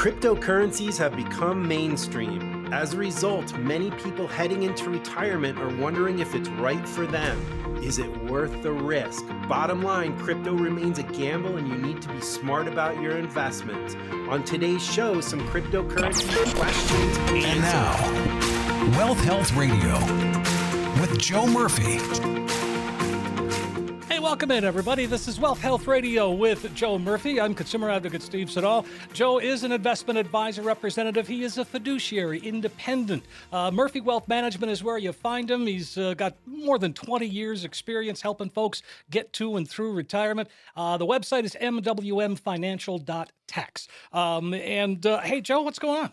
Cryptocurrencies have become mainstream. As a result, many people heading into retirement are wondering if it's right for them. Is it worth the risk? Bottom line, crypto remains a gamble and you need to be smart about your investments. On today's show, some cryptocurrency questions and, now, Wealth Health Radio with Joe Murphy welcome in, everybody. This is Wealth Health Radio with Joe Murphy. I'm consumer advocate Steve Siddall. Joe is an investment advisor representative. He is a fiduciary, independent. Uh, Murphy Wealth Management is where you find him. He's uh, got more than 20 years' experience helping folks get to and through retirement. Uh, the website is mwmfinancial.tax. Um, and uh, hey, Joe, what's going on?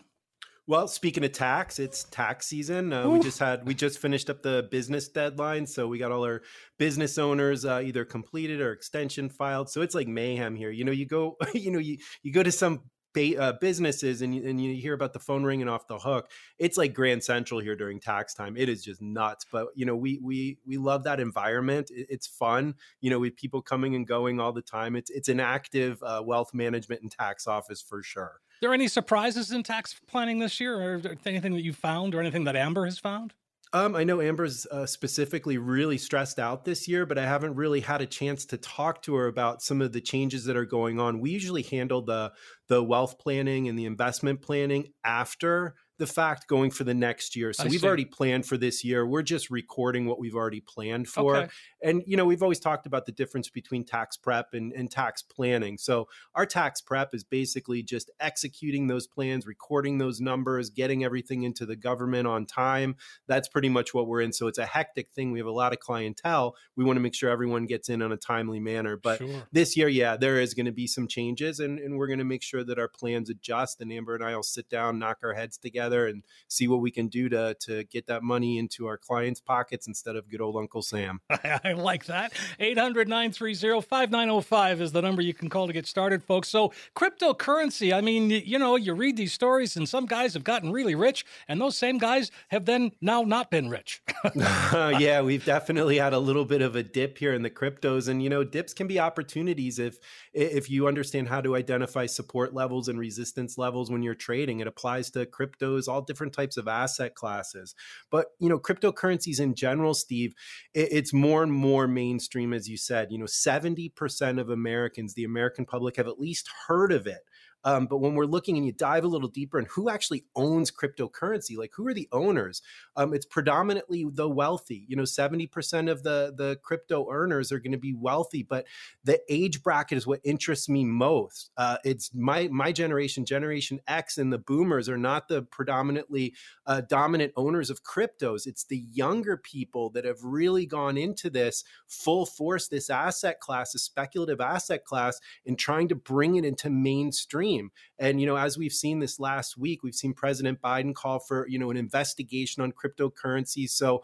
Well, speaking of tax, it's tax season. Uh, we just had we just finished up the business deadline, so we got all our business owners uh, either completed or extension filed. So it's like mayhem here. You know, you go, you know, you you go to some uh, businesses and you, and you hear about the phone ringing off the hook. It's like Grand Central here during tax time. It is just nuts. But you know, we we we love that environment. It, it's fun. You know, with people coming and going all the time. It's it's an active uh, wealth management and tax office for sure there any surprises in tax planning this year, or anything that you found, or anything that Amber has found? Um, I know Amber's uh, specifically really stressed out this year, but I haven't really had a chance to talk to her about some of the changes that are going on. We usually handle the the wealth planning and the investment planning after the fact going for the next year. So I we've see. already planned for this year. We're just recording what we've already planned for. Okay. And, you know, we've always talked about the difference between tax prep and, and tax planning. So our tax prep is basically just executing those plans, recording those numbers, getting everything into the government on time. That's pretty much what we're in. So it's a hectic thing. We have a lot of clientele. We want to make sure everyone gets in on a timely manner. But sure. this year, yeah, there is going to be some changes and, and we're going to make sure that our plans adjust. And Amber and I will sit down, knock our heads together together and see what we can do to to get that money into our clients' pockets instead of good old Uncle Sam. I like that. 800 930 5905 is the number you can call to get started, folks. So, cryptocurrency, I mean, you know, you read these stories and some guys have gotten really rich, and those same guys have then now not been rich. yeah, we've definitely had a little bit of a dip here in the cryptos. And, you know, dips can be opportunities if if you understand how to identify support levels and resistance levels when you're trading. It applies to cryptos cryptos, all different types of asset classes. But you know, cryptocurrencies in general, Steve, it, it's more and more mainstream, as you said. You know, seventy percent of Americans, the American public, have at least heard of it. Um, but when we're looking and you dive a little deeper in who actually owns cryptocurrency, like who are the owners? Um, it's predominantly the wealthy. You know, 70% of the, the crypto earners are going to be wealthy, but the age bracket is what interests me most. Uh, it's my, my generation, Generation X, and the boomers are not the predominantly uh, dominant owners of cryptos. It's the younger people that have really gone into this full force, this asset class, a speculative asset class, and trying to bring it into mainstream extreme. And, you know, as we've seen this last week, we've seen President Biden call for, you know, an investigation on cryptocurrency. So,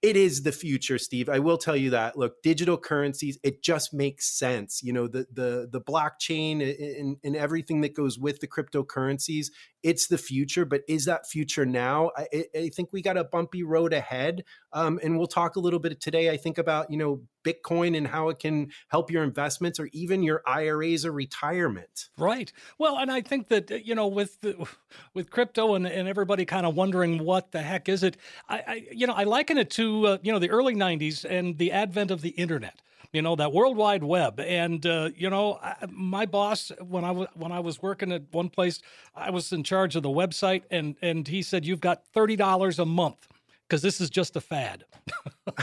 it is the future steve i will tell you that look digital currencies it just makes sense you know the the the blockchain and, and everything that goes with the cryptocurrencies it's the future, but is that future now? I, I think we got a bumpy road ahead. Um, and we'll talk a little bit today, I think, about, you know, Bitcoin and how it can help your investments or even your IRAs or retirement. Right. Well, and I think that, you know, with the, with crypto and, and everybody kind of wondering what the heck is it, I, I you know, I liken it to, uh, you know, the early 90s and the advent of the internet you know that World Wide Web. And uh, you know, I, my boss when I was when I was working at one place, I was in charge of the website, and and he said, "You've got thirty dollars a month." Because this is just a fad.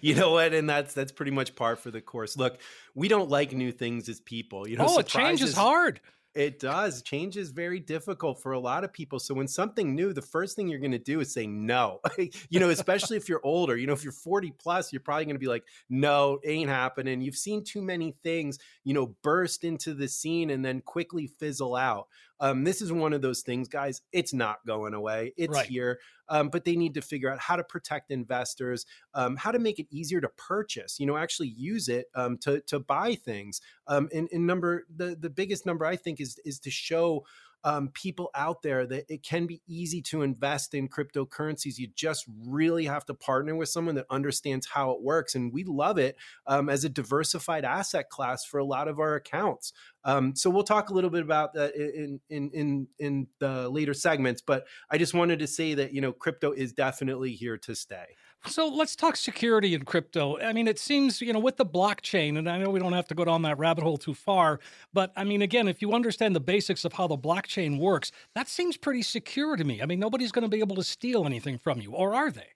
you know what, and that's that's pretty much par for the course. Look, we don't like new things as people. You know, oh, change is hard. It does. Change is very difficult for a lot of people. So when something new, the first thing you're going to do is say no. you know, especially if you're older. You know, if you're 40 plus, you're probably going to be like, "No, ain't happening." You've seen too many things, you know, burst into the scene and then quickly fizzle out. Um, this is one of those things, guys. It's not going away. It's right. here. Um, but they need to figure out how to protect investors, um, how to make it easier to purchase. You know, actually use it um, to to buy things. Um, and, and number the the biggest number I think is is to show um, people out there that it can be easy to invest in cryptocurrencies. You just really have to partner with someone that understands how it works. And we love it um, as a diversified asset class for a lot of our accounts. Um, so we'll talk a little bit about that in, in in in the later segments. But I just wanted to say that you know crypto is definitely here to stay. So let's talk security in crypto. I mean, it seems, you know, with the blockchain, and I know we don't have to go down that rabbit hole too far, but I mean, again, if you understand the basics of how the blockchain works, that seems pretty secure to me. I mean, nobody's going to be able to steal anything from you, or are they?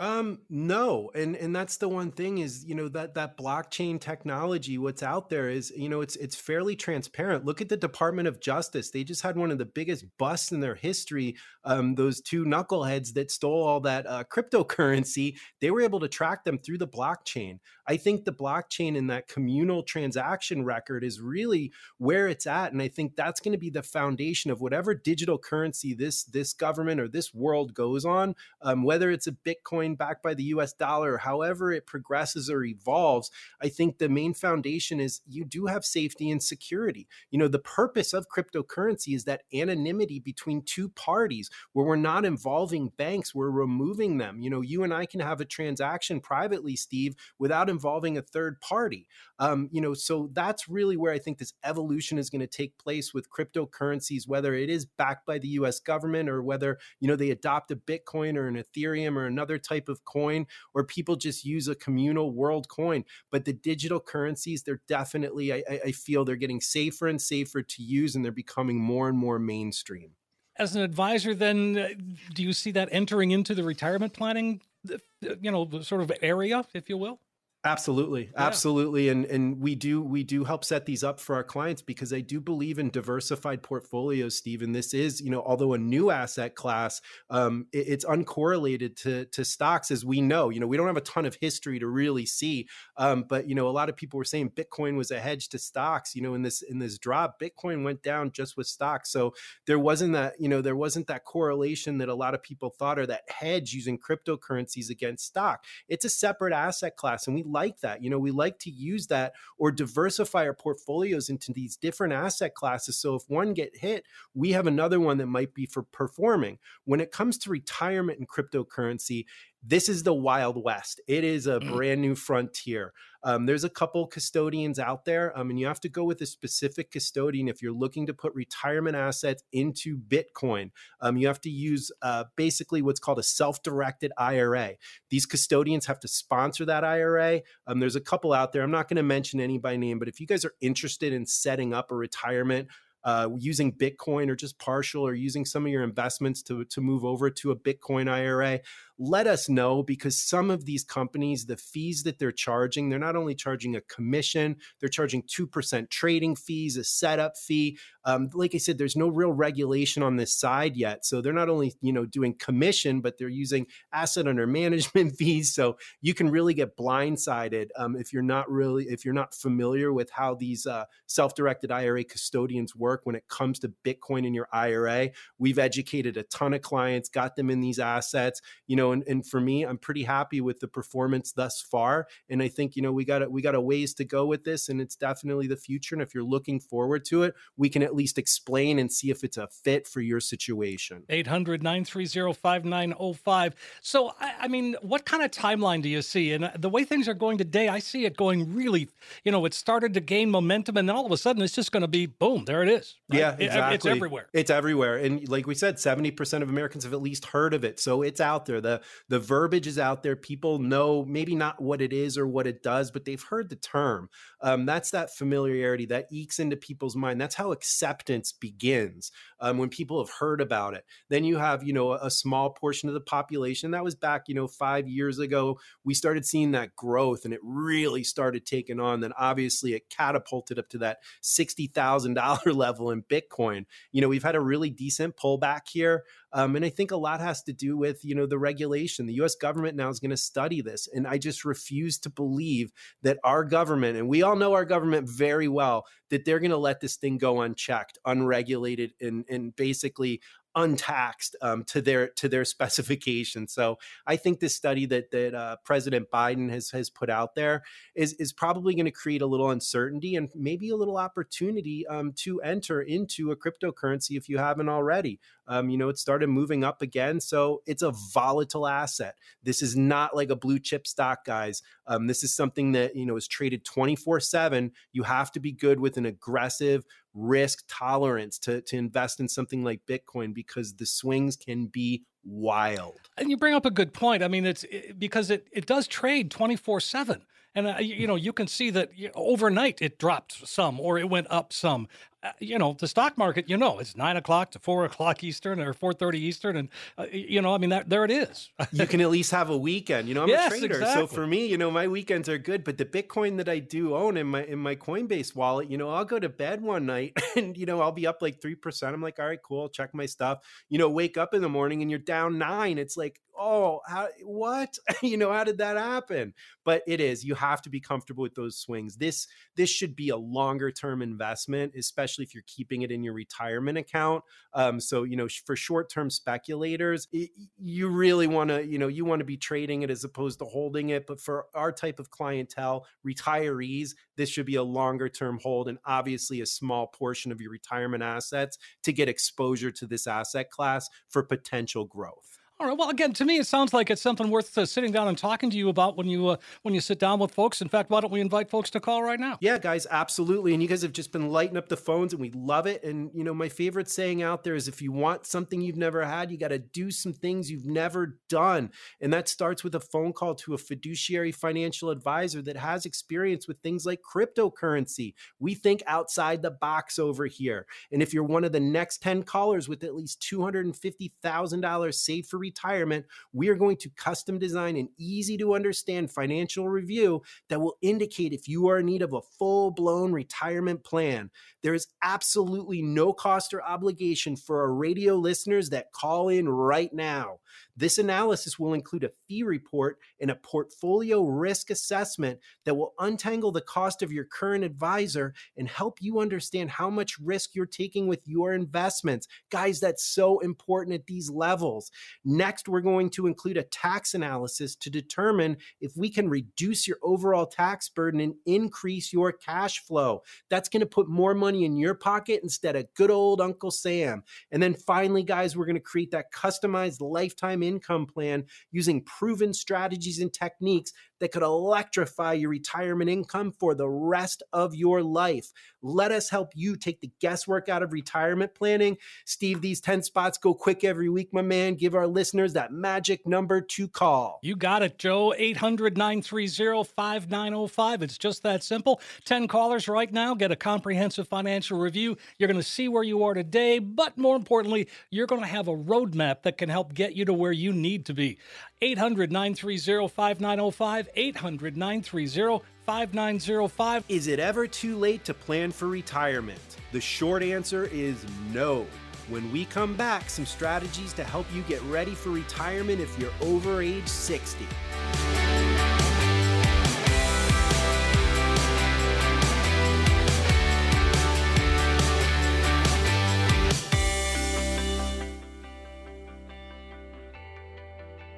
Um, no, and and that's the one thing is you know that that blockchain technology, what's out there is you know it's it's fairly transparent. Look at the Department of Justice; they just had one of the biggest busts in their history. Um, those two knuckleheads that stole all that uh, cryptocurrency, they were able to track them through the blockchain. I think the blockchain and that communal transaction record is really where it's at, and I think that's going to be the foundation of whatever digital currency this this government or this world goes on, um, whether it's a Bitcoin backed by the US dollar, however it progresses or evolves, I think the main foundation is you do have safety and security. You know, the purpose of cryptocurrency is that anonymity between two parties where we're not involving banks, we're removing them. You know, you and I can have a transaction privately, Steve, without involving a third party. Um, you know, so that's really where I think this evolution is going to take place with cryptocurrencies, whether it is backed by the US government or whether, you know, they adopt a Bitcoin or an Ethereum or another type of coin, or people just use a communal world coin. But the digital currencies, they're definitely, I, I feel they're getting safer and safer to use, and they're becoming more and more mainstream. As an advisor, then, uh, do you see that entering into the retirement planning, uh, you know, sort of area, if you will? Absolutely. Yeah. Absolutely. And and we do we do help set these up for our clients because I do believe in diversified portfolios, Stephen. This is, you know, although a new asset class, um, it, it's uncorrelated to to stocks as we know. You know, we don't have a ton of history to really see. Um, but you know, a lot of people were saying Bitcoin was a hedge to stocks, you know, in this in this drop. Bitcoin went down just with stocks. So there wasn't that, you know, there wasn't that correlation that a lot of people thought or that hedge using cryptocurrencies against stock. It's a separate asset class and we like that. You know, we like to use that or diversify our portfolios into these different asset classes. So if one get hit, we have another one that might be for performing. When it comes to retirement and cryptocurrency, this is the Wild West. It is a mm. brand new frontier. Um, there's a couple custodians out there, um, and you have to go with a specific custodian if you're looking to put retirement assets into Bitcoin. Um, you have to use uh, basically what's called a self directed IRA. These custodians have to sponsor that IRA. Um, there's a couple out there. I'm not going to mention any by name, but if you guys are interested in setting up a retirement, uh, using Bitcoin or just partial or using some of your investments to, to move over to a Bitcoin IRA, let us know because some of these companies, the fees that they're charging, they're not only charging a commission, they're charging 2% trading fees, a setup fee. Um, like I said, there's no real regulation on this side yet. So they're not only, you know, doing commission, but they're using asset under management fees. So you can really get blindsided um, if you're not really, if you're not familiar with how these uh, self-directed IRA custodians work when it comes to Bitcoin in your IRA. We've educated a ton of clients, got them in these assets, you know, know, and, and for me, I'm pretty happy with the performance thus far. And I think, you know, we got a, we got a ways to go with this and it's definitely the future. And if you're looking forward to it, we can at least explain and see if it's a fit for your situation. 800 930 5905. So, I, I mean, what kind of timeline do you see? And uh, the way things are going today, I see it going really, you know, it started to gain momentum and then all of a sudden it's just going to be boom, there it is. Right? Yeah, exactly. it's everywhere. It's everywhere. And like we said, 70% of Americans have at least heard of it. So it's out there. The the verbiage is out there. People know maybe not what it is or what it does, but they've heard the term. Um, that's that familiarity that ekes into people's mind. That's how acceptance begins um, when people have heard about it. Then you have you know a, a small portion of the population that was back you know five years ago. We started seeing that growth, and it really started taking on. Then obviously it catapulted up to that sixty thousand dollar level in Bitcoin. You know we've had a really decent pullback here. Um, and I think a lot has to do with, you know, the regulation. The US government now is going to study this. And I just refuse to believe that our government, and we all know our government very well, that they're going to let this thing go unchecked, unregulated, and, and basically untaxed um, to their to their specifications. So I think this study that that uh, President Biden has has put out there is is probably going to create a little uncertainty and maybe a little opportunity um, to enter into a cryptocurrency if you haven't already. Um, you know, it started moving up again, so it's a volatile asset. This is not like a blue chip stock, guys. Um, this is something that you know is traded twenty four seven. You have to be good with an aggressive risk tolerance to, to invest in something like Bitcoin because the swings can be wild. And you bring up a good point. I mean, it's it, because it, it does trade 24 7. And uh, you, you, know, you can see that overnight it dropped some or it went up some. Uh, you know, the stock market, you know, it's nine o'clock to four o'clock Eastern or four thirty Eastern, and uh, you know, I mean, that, there it is. you can at least have a weekend. You know, I'm yes, a trader, exactly. so for me, you know, my weekends are good. But the Bitcoin that I do own in my in my Coinbase wallet, you know, I'll go to bed one night and you know I'll be up like three percent. I'm like, all right, cool. check my stuff. You know, wake up in the morning and you're down nine. It's like, oh, how what? you know, how did that happen? But it is. You have to be comfortable with those swings. This this should be a longer term investment, especially if you're keeping it in your retirement account. Um, so, you know, for short term speculators, it, you really want to, you know, you want to be trading it as opposed to holding it. But for our type of clientele, retirees, this should be a longer term hold and obviously a small portion of your retirement assets to get exposure to this asset class for potential growth. All right. Well, again, to me, it sounds like it's something worth uh, sitting down and talking to you about when you uh, when you sit down with folks. In fact, why don't we invite folks to call right now? Yeah, guys, absolutely. And you guys have just been lighting up the phones, and we love it. And you know, my favorite saying out there is, if you want something you've never had, you got to do some things you've never done, and that starts with a phone call to a fiduciary financial advisor that has experience with things like cryptocurrency. We think outside the box over here. And if you're one of the next ten callers with at least two hundred and fifty thousand dollars saved for retirement, we are going to custom design an easy to understand financial review that will indicate if you are in need of a full blown retirement plan. There is absolutely no cost or obligation for our radio listeners that call in right now. This analysis will include a fee report and a portfolio risk assessment that will untangle the cost of your current advisor and help you understand how much risk you're taking with your investments. Guys, that's so important at these levels. Next, we're going to include a tax analysis to determine if we can reduce your overall tax burden and increase your cash flow. That's going to put more money in your pocket instead of good old Uncle Sam. And then finally, guys, we're going to create that customized lifetime income plan using proven strategies and techniques that could electrify your retirement income for the rest of your life. Let us help you take the guesswork out of retirement planning. Steve, these 10 spots go quick every week, my man. Give our listeners that magic number to call. You got it, Joe. 800 930 5905. It's just that simple. 10 callers right now get a comprehensive financial review. You're going to see where you are today, but more importantly, you're going to have a roadmap that can help get you to where you need to be. 800 930 5905. 800 930 5905. Is it ever too late to plan for retirement? The short answer is no. When we come back, some strategies to help you get ready for retirement if you're over age 60.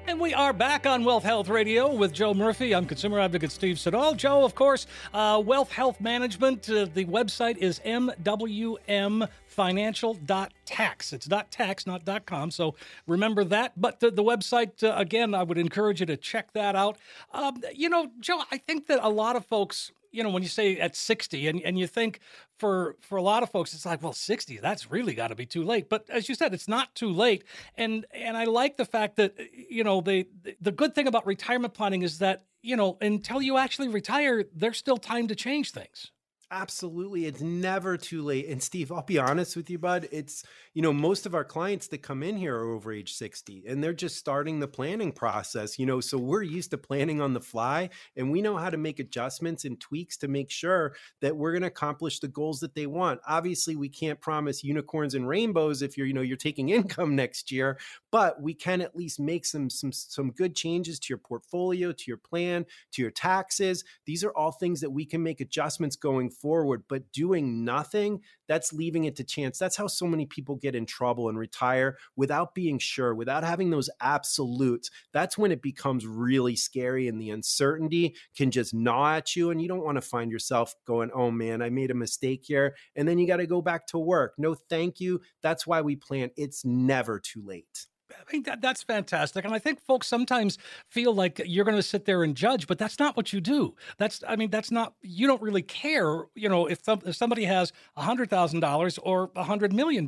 And we are back on Wealth Health Radio with Joe Murphy. I'm consumer advocate Steve Siddall. Joe, of course, uh, Wealth Health Management. Uh, the website is mwmfinancial.tax. It's dot .tax, not .com. So remember that. But the, the website, uh, again, I would encourage you to check that out. Um, you know, Joe, I think that a lot of folks you know when you say at 60 and, and you think for for a lot of folks it's like well 60 that's really got to be too late. But as you said it's not too late. And and i like the fact that you know they the good thing about retirement planning is that you know until you actually retire there's still time to change things Absolutely. It's never too late. And Steve, I'll be honest with you, bud. It's, you know, most of our clients that come in here are over age 60 and they're just starting the planning process, you know. So we're used to planning on the fly and we know how to make adjustments and tweaks to make sure that we're going to accomplish the goals that they want. Obviously, we can't promise unicorns and rainbows if you're, you know, you're taking income next year, but we can at least make some some some good changes to your portfolio, to your plan, to your taxes. These are all things that we can make adjustments going forward. But doing nothing, that's leaving it to chance. That's how so many people get in trouble and retire without being sure, without having those absolutes. That's when it becomes really scary and the uncertainty can just gnaw at you. And you don't want to find yourself going, oh man, I made a mistake here. And then you got to go back to work. No, thank you. That's why we plan. It's never too late. I mean, that, that's fantastic. And I think folks sometimes feel like you're going to sit there and judge, but that's not what you do. That's, I mean, that's not, you don't really care, you know, if, if somebody has $100,000 or $100 million,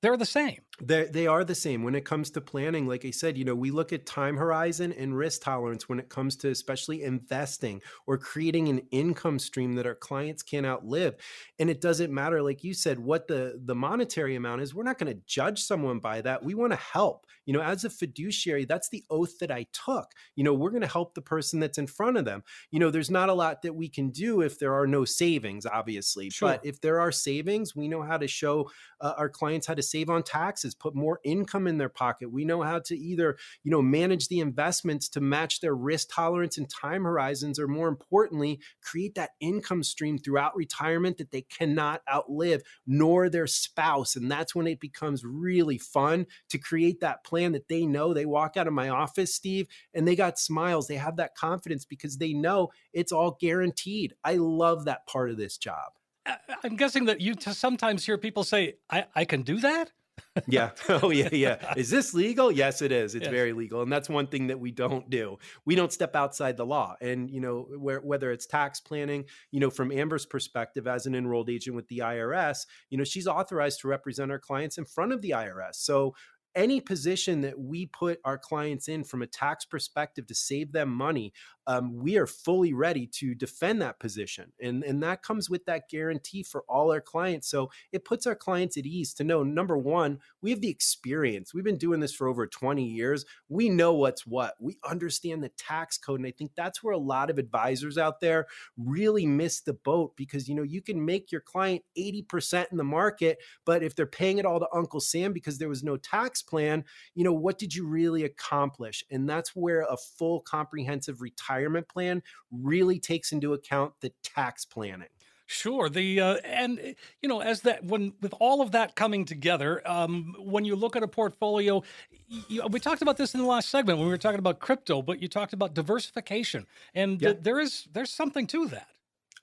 they're the same. They're, they are the same when it comes to planning. Like I said, you know, we look at time horizon and risk tolerance when it comes to especially investing or creating an income stream that our clients can't outlive. And it doesn't matter, like you said, what the, the monetary amount is. We're not going to judge someone by that. We want to help. You know, as a fiduciary, that's the oath that I took. You know, we're going to help the person that's in front of them. You know, there's not a lot that we can do if there are no savings, obviously. Sure. But if there are savings, we know how to show uh, our clients how to save on taxes, put more income in their pocket. We know how to either, you know, manage the investments to match their risk tolerance and time horizons, or more importantly, create that income stream throughout retirement that they cannot outlive, nor their spouse. And that's when it becomes really fun to create that plan that they know. They walk out of my office, Steve, and they got smiles. They have that confidence because they know it's all guaranteed. I love that part of this job. I'm guessing that you sometimes hear people say, I, I can do that? Yeah. Oh, yeah. Yeah. Is this legal? Yes, it is. It's yes. very legal. And that's one thing that we don't do. We don't step outside the law. And, you know, where, whether it's tax planning, you know, from Amber's perspective as an enrolled agent with the IRS, you know, she's authorized to represent our clients in front of the IRS. So any position that we put our clients in from a tax perspective to save them money, um, we are fully ready to defend that position. And, and that comes with that guarantee for all our clients. So it puts our clients at ease to know number one, we have the experience. We've been doing this for over 20 years. We know what's what. We understand the tax code. And I think that's where a lot of advisors out there really miss the boat because, you know, you can make your client 80% in the market, but if they're paying it all to Uncle Sam because there was no tax plan, you know, what did you really accomplish? And that's where a full comprehensive retirement plan really takes into account the tax planning. Sure. The uh, and eh, you know as that when with all of that coming together, um, when you look at a portfolio, you, we talked about this in the last segment when we were talking about crypto, but you talked about diversification, and th- there is there's something to that.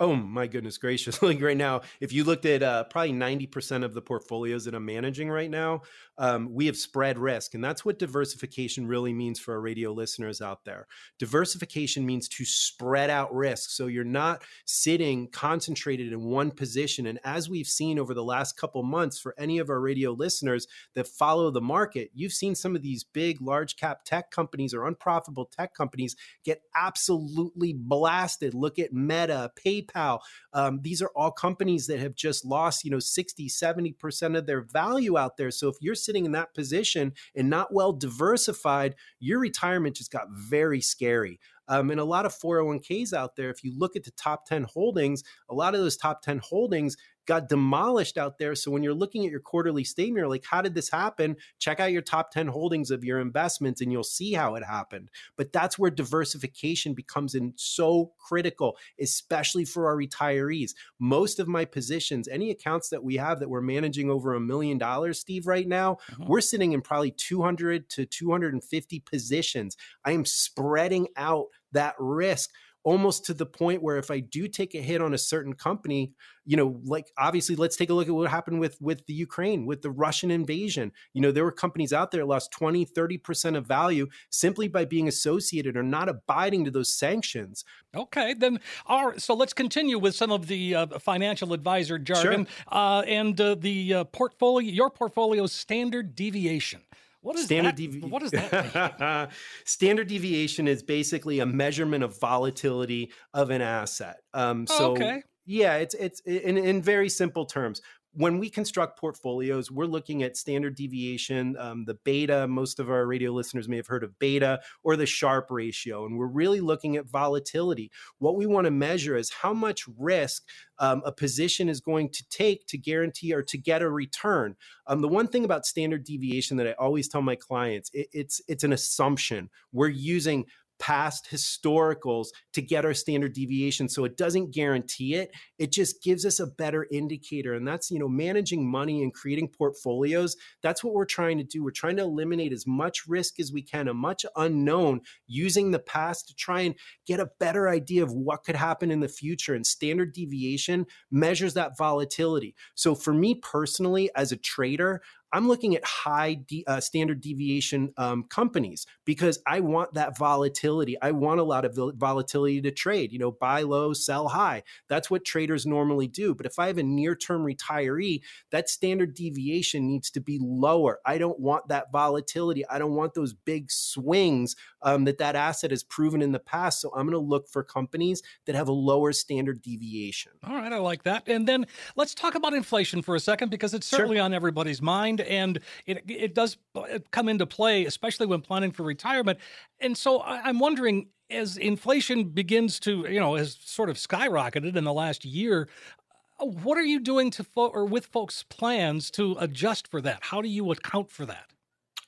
Oh my goodness gracious! Like right now, if you looked at uh, probably ninety percent of the portfolios that I'm managing right now, um, we have spread risk, and that's what diversification really means for our radio listeners out there. Diversification means to spread out risk, so you're not sitting concentrated in one position. And as we've seen over the last couple months, for any of our radio listeners that follow the market, you've seen some of these big, large cap tech companies or unprofitable tech companies get absolutely blasted. Look at Meta, PayPal PayPal. Um, these are all companies that have just lost, you know, 60, 70% of their value out there. So if you're sitting in that position and not well diversified, your retirement just got very scary. Um, and a lot of 401ks out there, if you look at the top 10 holdings, a lot of those top 10 holdings got demolished out there. So when you're looking at your quarterly statement, you're like, how did this happen? Check out your top 10 holdings of your investments and you'll see how it happened. But that's where diversification becomes in so critical, especially for our retirees. Most of my positions, any accounts that we have that we're managing over a million dollars, Steve, right now, uh-huh. we're sitting in probably 200 to 250 positions. I am spreading out that risk almost to the point where if I do take a hit on a certain company, you know, like obviously let's take a look at what happened with with the Ukraine, with the Russian invasion. You know, there were companies out there lost 20, 30% of value simply by being associated or not abiding to those sanctions. Okay, then right, so let's continue with some of the uh, financial advisor jargon sure. uh, and uh, the uh, portfolio your portfolio's standard deviation. What is standard deviation? What is that? standard deviation is basically a measurement of volatility of an asset. Um, oh, so oh, okay. yeah, it's it's in, in very simple terms when we construct portfolios, we're looking at standard deviation, um, the beta. Most of our radio listeners may have heard of beta or the Sharpe ratio. And we're really looking at volatility. What we want to measure is how much risk um, a position is going to take to guarantee or to get a return. Um, the one thing about standard deviation that I always tell my clients, it, it's it's an assumption. We're using past historicals to get our standard deviation. So it doesn't guarantee it. It just gives us a better indicator. And that's, you know, managing money and creating portfolios. That's what we're trying to do. We're trying to eliminate as much risk as we can, a much unknown, using the past to try and get a better idea of what could happen in the future. And standard deviation measures that volatility. So for me personally, as a trader, I'm looking at high de- uh, standard deviation um, companies because I want that volatility. I want a lot of volatility to trade, you know, buy low, sell high. That's what traders normally do. But if I have a near term retiree, that standard deviation needs to be lower. I don't want that volatility. I don't want those big swings um, that that asset has proven in the past. So I'm going to look for companies that have a lower standard deviation. All right. I like that. And then let's talk about inflation for a second because it's certainly sure. on everybody's mind and it it does uh, come into play, especially when planning for retirement. And so I'm wondering, as inflation begins to, you know, has sort of skyrocketed in the last year, what are you doing to fo- or with folks' plans to adjust for that? How do you account for that?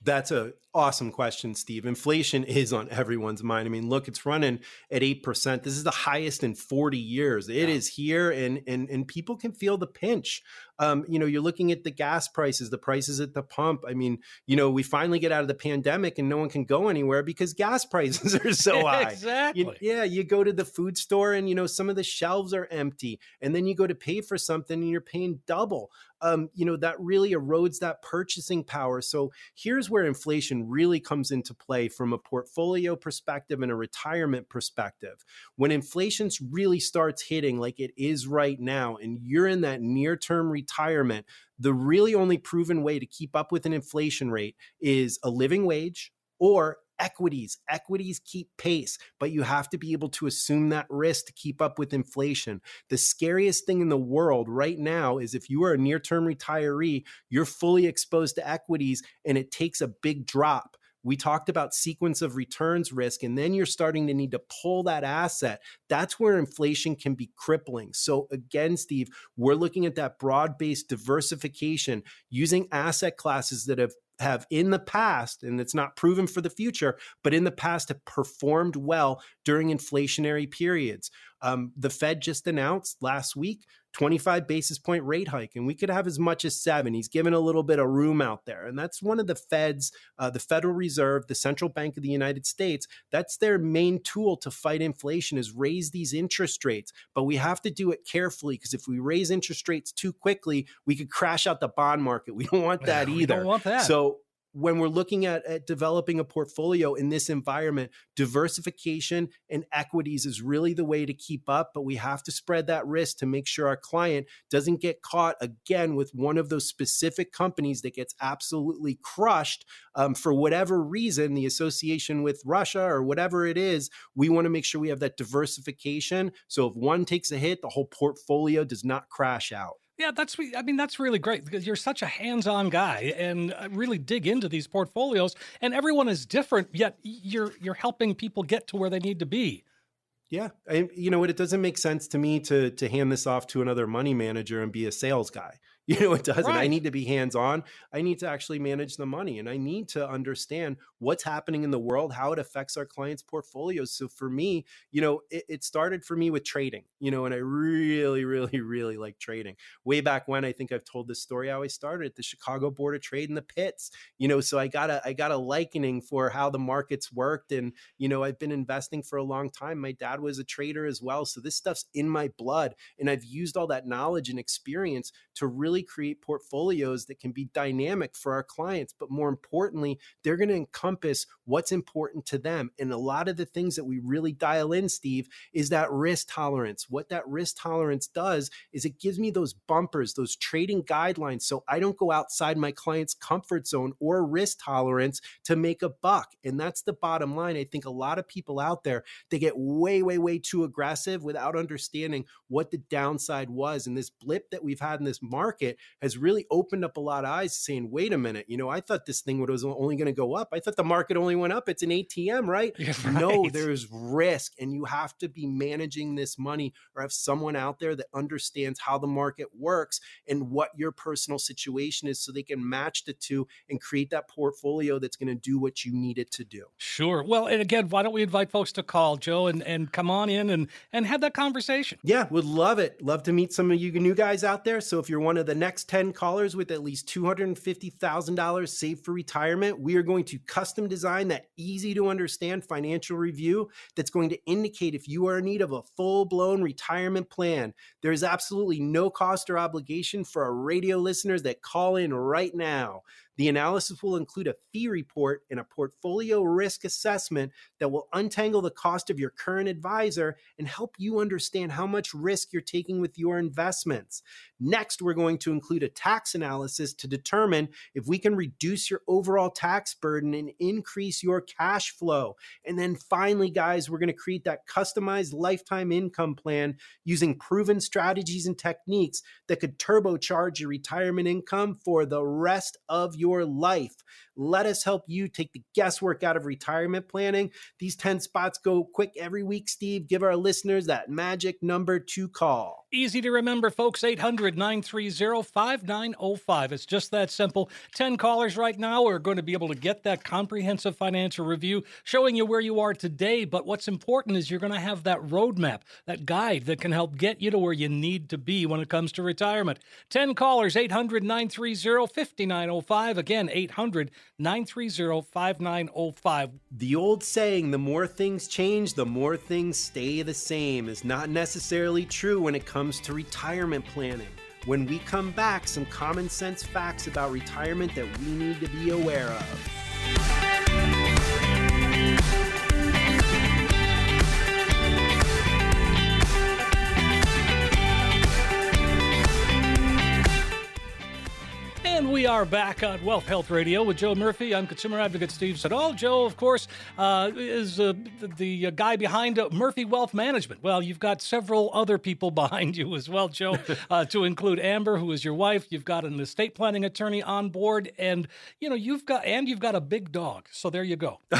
That's a awesome question, Steve. Inflation is on everyone's mind. I mean, look, it's running at 8%. This is the highest in 40 years. It yeah. is here and and and people can feel the pinch. Um, you know, you're looking at the gas prices, the prices at the pump. I mean, you know, we finally get out of the pandemic and no one can go anywhere because gas prices are so high. exactly. You, yeah, you go to the food store and you know some of the shelves are empty and then you go to pay for something and you're paying double. Um, you know, that really erodes that purchasing power. So here's where inflation really comes into play from a portfolio perspective and a retirement perspective. When inflation really starts hitting like it is right now, and you're in that near term retirement, the really only proven way to keep up with an inflation rate is a living wage or equities. Equities keep pace, but you have to be able to assume that risk to keep up with inflation. The scariest thing in the world right now is if you are a near term retiree, you're fully exposed to equities and it takes a big drop. We talked about sequence of returns risk, and then you're starting to need to pull that asset. That's where inflation can be crippling. So, again, Steve, we're looking at that broad based diversification using asset classes that have have in the past, and it's not proven for the future, but in the past have performed well during inflationary periods. Um, the Fed just announced last week 25 basis point rate hike, and we could have as much as seven. He's given a little bit of room out there. And that's one of the Fed's, uh, the Federal Reserve, the central bank of the United States. That's their main tool to fight inflation is raise these interest rates. But we have to do it carefully because if we raise interest rates too quickly, we could crash out the bond market. We don't want that either. We don't want that. So when we're looking at, at, developing a portfolio in this environment, diversification and equities is really the way to keep up. But we have to spread that risk to make sure our client doesn't get caught again with one of those specific companies that gets absolutely crushed um, for whatever reason, the association with Russia or whatever it is. We want to make sure we have that diversification. So if one takes a hit, the whole portfolio does not crash out. Yeah, that's I mean that's really great because you're such a hands-on guy and uh, really dig into these portfolios and everyone is different yet you're you're helping people get to where they need to be. Yeah, I, you know what? It doesn't make sense to me to to hand this off to another money manager and be a sales guy. You know, it doesn't. Right. I need to be hands on. I need to actually manage the money and I need to understand what's happening in the world, how it affects our clients' portfolios. So for me, you know, it, it started for me with trading, you know, and I really, really, really like trading. Way back when, I think I've told this story how I started at the Chicago Board of Trade in the pits, you know, so I got a, I got a likening for how the markets worked. And, you know, I've been investing for a long time. My dad was a trader as well. So this stuff's in my blood. And I've used all that knowledge and experience to really really create portfolios that can be dynamic for our clients. But more importantly, they're going to encompass what's important to them. And a lot of the things that we really dial in, Steve, is that risk tolerance. What that risk tolerance does is it gives me those bumpers, those trading guidelines. So I don't go outside my client's comfort zone or risk tolerance to make a buck. And that's the bottom line. I think a lot of people out there, they get way, way, way too aggressive without understanding what the downside was. And this blip that we've had in this market market has really opened up a lot of eyes saying, wait a minute, you know, I thought this thing was only going to go up. I thought the market only went up. It's an ATM, right? right? No, there's risk and you have to be managing this money or have someone out there that understands how the market works and what your personal situation is so they can match the two and create that portfolio that's going to do what you need it to do. Sure. Well, and again, why don't we invite folks to call Joe and, and come on in and, and have that conversation? Yeah, would love it. Love to meet some of you new guys out there. So if you're one of the next 10 callers with at least $250,000 saved for retirement, we are going to custom design that easy to understand financial review that's going to indicate if you are in need of a full blown retirement plan. There is absolutely no cost or obligation for our radio listeners that call in right now. The analysis will include a fee report and a portfolio risk assessment that will untangle the cost of your current advisor and help you understand how much risk you're taking with your investments. Next, we're going to include a tax analysis to determine if we can reduce your overall tax burden and increase your cash flow. And then finally, guys, we're going to create that customized lifetime income plan using proven strategies and techniques that could turbocharge your retirement income for the rest of your life. Let us help you take the guesswork out of retirement planning. These 10 spots go quick every week, Steve. Give our listeners that magic number to call. Easy to remember, folks 800 930 5905. It's just that simple. 10 callers right now are going to be able to get that comprehensive financial review showing you where you are today. But what's important is you're going to have that roadmap, that guide that can help get you to where you need to be when it comes to retirement. 10 callers 800 930 5905. Again, 800 930 5905. The old saying, the more things change, the more things stay the same, is not necessarily true when it comes to retirement planning. When we come back, some common sense facts about retirement that we need to be aware of. We are back on Wealth Health Radio with Joe Murphy. I'm consumer advocate Steve Siddall. Joe, of course, uh, is uh, the, uh, guy behind uh, Murphy Wealth Management. Well, you've got several other people behind you as well, Joe, uh, to include Amber, who is your wife. You've got an estate planning attorney on board, and you know you've got and you've got a big dog. So there you go.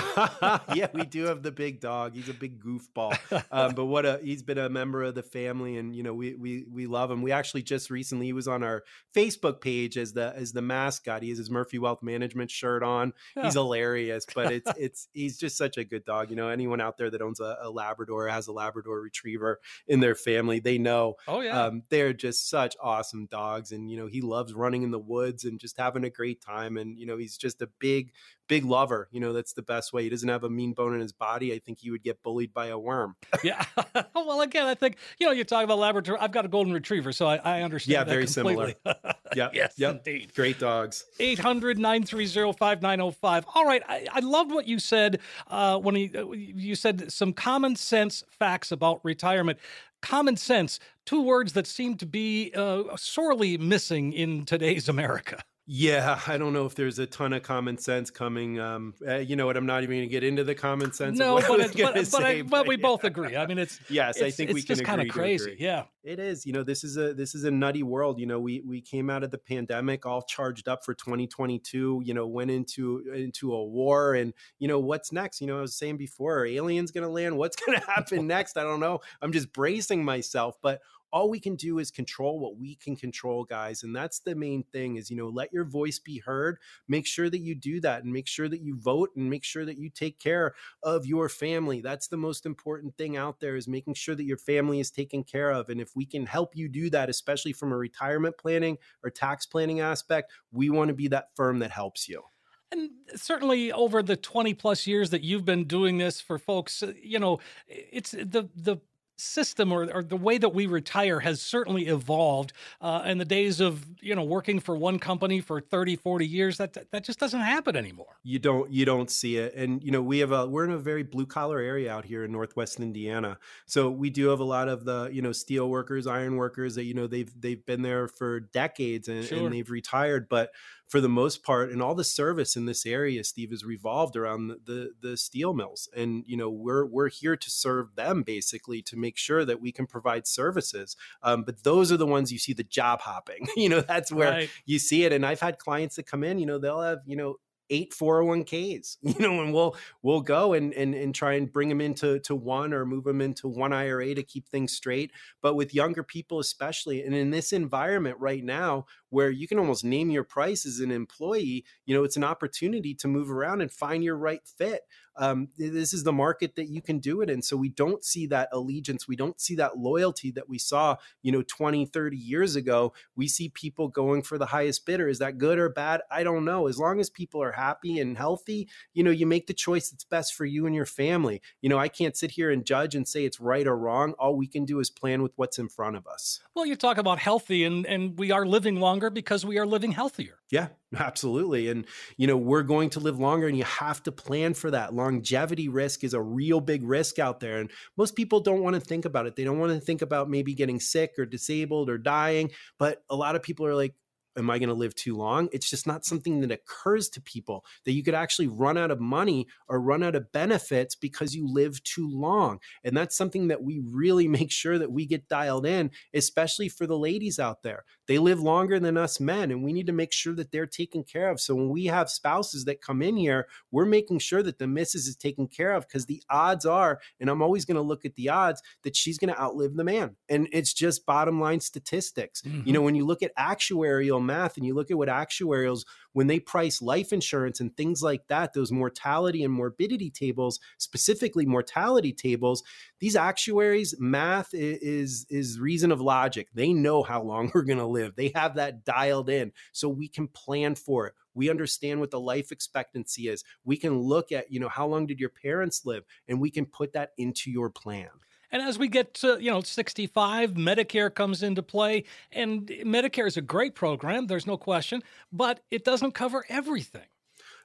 yeah, we do have the big dog. He's a big goofball, um, but what a he's been a member of the family, and you know we we we love him. We actually just recently he was on our Facebook page as the as the mascot. He has his Murphy Wealth Management shirt on. Yeah. He's hilarious, but it's it's he's just such a good dog. You know, anyone out there that owns a, a Labrador has a Labrador Retriever in their family, they know. Oh yeah, um, they're just such awesome dogs, and you know he loves running in the woods and just having a great time. And you know he's just a big big lover. You know, that's the best way. He doesn't have a mean bone in his body. I think he would get bullied by a worm. yeah. well, again, I think, you know, you talk about Labrador. I've got a golden retriever, so I, I understand. Yeah, very completely. similar. yeah. Yes, yep. indeed. Great dogs. 800 930 5905. All right. I, I loved what you said uh, when he, uh, you said some common sense facts about retirement common sense, two words that seem to be uh, sorely missing in today's America. Yeah, I don't know if there's a ton of common sense coming. Um, uh, you know what? I'm not even going to get into the common sense. No, but, it, but, but, I, but, we yeah. both agree. I mean, it's yes, it's, I think we can. It's just kind of crazy. Yeah, it is. You know, this is a this is a nutty world. You know, we we came out of the pandemic all charged up for 2022. You know, went into into a war, and you know what's next. You know, I was saying before, are aliens going to land? What's going to happen next? I don't know. I'm just bracing myself, but all we can do is control what we can control guys and that's the main thing is you know let your voice be heard make sure that you do that and make sure that you vote and make sure that you take care of your family that's the most important thing out there is making sure that your family is taken care of and if we can help you do that especially from a retirement planning or tax planning aspect we want to be that firm that helps you. And certainly over the 20 plus years that you've been doing this for folks, uh, you know, it's the the system or, or, the way that we retire has certainly evolved uh, in the days of you know working for one company for 30 40 years that that just doesn't happen anymore. You don't you don't see it. And you know we have a we're in a very blue collar area out here in northwest indiana. So we do have a lot of the you know steel workers iron workers that you know they've they've been there for decades and, sure. and they've retired. But for the most part, and all the service in this area, Steve, is revolved around the, the, the steel mills. And, you know, we're, we're here to serve them basically to make sure that we can provide services. Um, but those are the ones you see the job hopping. you know, that's where right. you see it. And I've had clients that come in, you know, they'll have, you know, eight 401ks, you know, and we'll we'll go and and and try and bring them into to one or move them into one IRA to keep things straight. But with younger people especially, and in this environment right now where you can almost name your price as an employee, you know, it's an opportunity to move around and find your right fit um, this is the market that you can do it in. So we don't see that allegiance. We don't see that loyalty that we saw, you know, 20, 30 years ago. We see people going for the highest bidder. Is that good or bad? I don't know. As long as people are happy and healthy, you know, you make the choice that's best for you and your family. You know, I can't sit here and judge and say it's right or wrong. All we can do is plan with what's in front of us. Well, you talk about healthy and and we are living longer because we are living healthier. Yeah, absolutely. And you know, we're going to live longer and you have to plan for that. Longevity risk is a real big risk out there and most people don't want to think about it. They don't want to think about maybe getting sick or disabled or dying, but a lot of people are like am I going to live too long? It's just not something that occurs to people that you could actually run out of money or run out of benefits because you live too long. And that's something that we really make sure that we get dialed in, especially for the ladies out there. They live longer than us men, and we need to make sure that they're taken care of. So when we have spouses that come in here, we're making sure that the missus is taken care of because the odds are, and I'm always going to look at the odds, that she's going to outlive the man. And it's just bottom line statistics. Mm-hmm. You know, when you look at actuarial math and you look at what actuarials when they price life insurance and things like that those mortality and morbidity tables specifically mortality tables these actuaries math is is reason of logic. They know how long we're going to live. They have that dialed in. So we can plan for it. We understand what the life expectancy is. We can look at you know how long did your parents live and we can put that into your plan and as we get to, you know, 65, Medicare comes into play. And Medicare is a great program, there's no question, but it doesn't cover everything.